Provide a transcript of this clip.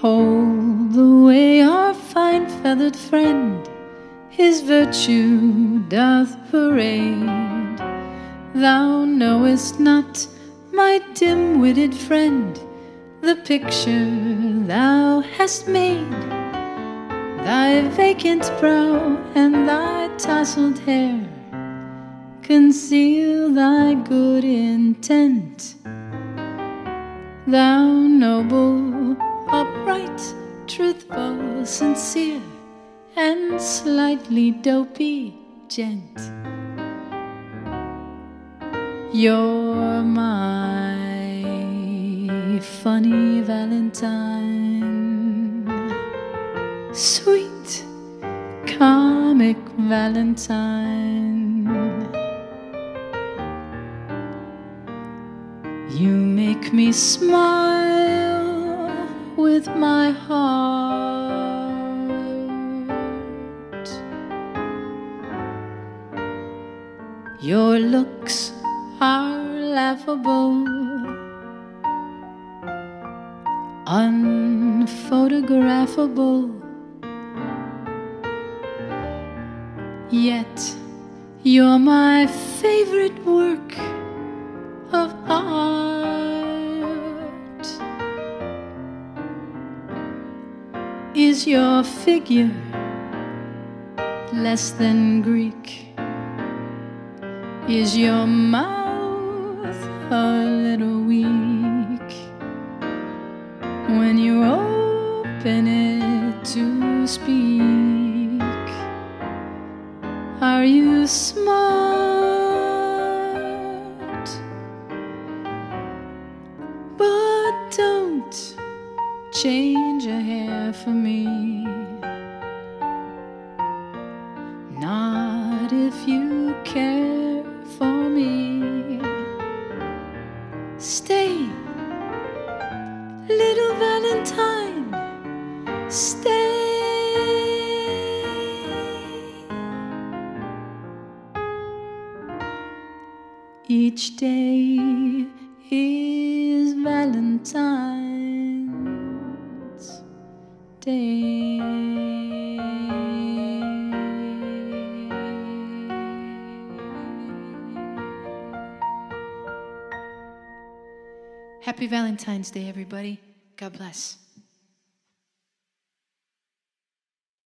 Behold the way our fine feathered friend his virtue doth parade. Thou knowest not, my dim witted friend, the picture thou hast made. Thy vacant brow and thy tousled hair conceal thy good intent. Thou noble, upright, truthful, sincere, and slightly dopey gent. You're my funny Valentine, sweet comic Valentine. You make me smile with my heart. Your looks are laughable, unphotographable. Yet you're my favorite work Is your figure less than Greek? Is your mouth a little weak when you open it to speak? Are you smart? But don't change a hair for me. Not if you care for me. Stay, little Valentine. Stay. Each day is Valentine's Happy Valentine's Day, everybody. God bless.